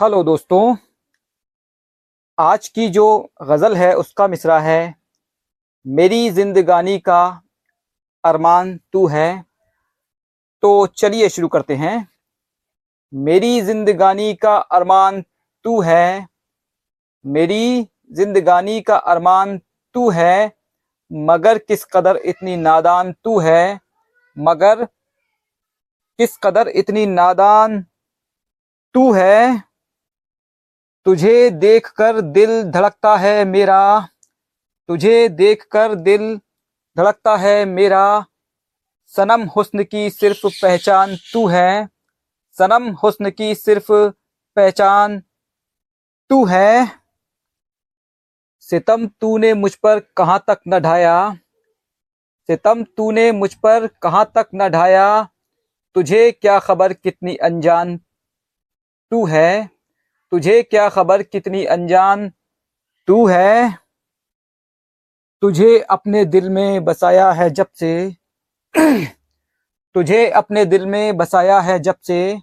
Hello दोस्तों। आज की जो गज़ल है, उसका मिसरा है, मेरी जिंदगानी का अरमान तू है। तो चलिए शुरू करते हैं। मेरी जिंदगानी का अरमान तू है, मेरी जिंदगानी का अरमान तू है, मगर किस कदर इतनी नादान तू है, मगर किस कदर इतनी नादान तू है। तुझे देखकर दिल धड़कता है मेरा। तुझे देखकर दिल धड़कता है मेरा। सनम हुस्न की सिर्फ़ पहचान तू है। सनम हुस्न की सिर्फ़ पहचान तू है। सितम तूने मुझ पर कहाँ तक न ढाया। सितम तूने मुझ पर कहाँ तक न ढाया। तुझे क्या खबर कितनी अनजान तू है। तुझे क्या खबर? कितनी अनजान तू है। तुझे अपने दिल में बसाया है जब से। तुझे अपने दिल में बसाया है जब से।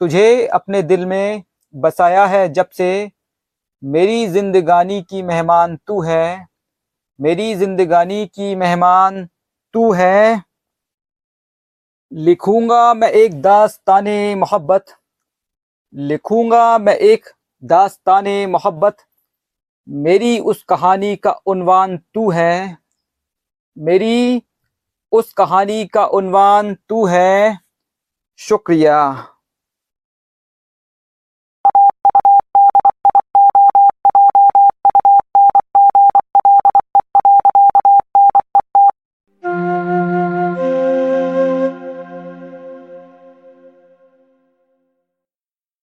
तुझे अपने दिल में बसाया है जब से। मेरी जिंदगानी की मेहमान तू है। मेरी जिंदगानी की मेहमान तू है। लिखूँगा मैं एक दास्ताने मोहब्बत लिखूँगा मैं एक दास्तान मोहब्बत। मेरी उस कहानी का उनवान तू है। मेरी उस कहानी का उनवान तू है। शुक्रिया।